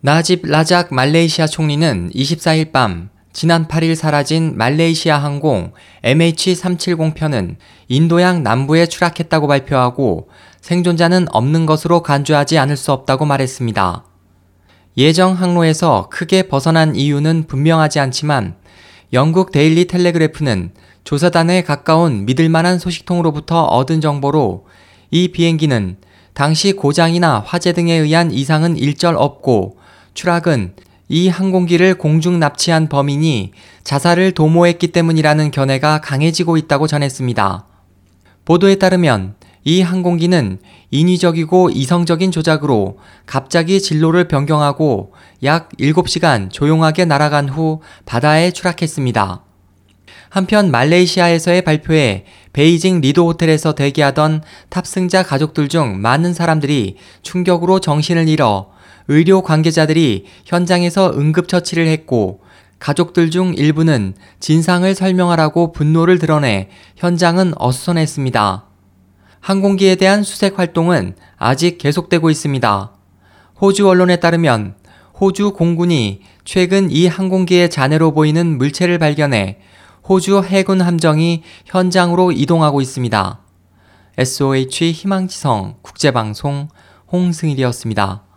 나집 라작 말레이시아 총리는 24일 밤 지난 8일 사라진 말레이시아 항공 MH370편은 인도양 남부에 추락했다고 발표하고 생존자는 없는 것으로 간주하지 않을 수 없다고 말했습니다. 예정 항로에서 크게 벗어난 이유는 분명하지 않지만 영국 데일리 텔레그래프는 조사단에 가까운 믿을 만한 소식통으로부터 얻은 정보로 이 비행기는 당시 고장이나 화재 등에 의한 이상은 일절 없고 추락은 이 항공기를 공중 납치한 범인이 자살을 도모했기 때문이라는 견해가 강해지고 있다고 전했습니다. 보도에 따르면 이 항공기는 인위적이고 이성적인 조작으로 갑자기 진로를 변경하고 약 7시간 조용하게 날아간 후 바다에 추락했습니다. 한편 말레이시아에서의 발표에 베이징 리도 호텔에서 대기하던 탑승자 가족들 중 많은 사람들이 충격으로 정신을 잃어 의료 관계자들이 현장에서 응급처치를 했고 가족들 중 일부는 진상을 설명하라고 분노를 드러내 현장은 어수선했습니다. 항공기에 대한 수색 활동은 아직 계속되고 있습니다. 호주 언론에 따르면 호주 공군이 최근 이 항공기의 잔해로 보이는 물체를 발견해 호주 해군 함정이 현장으로 이동하고 있습니다. SOH 희망지성 국제방송 홍승일이었습니다.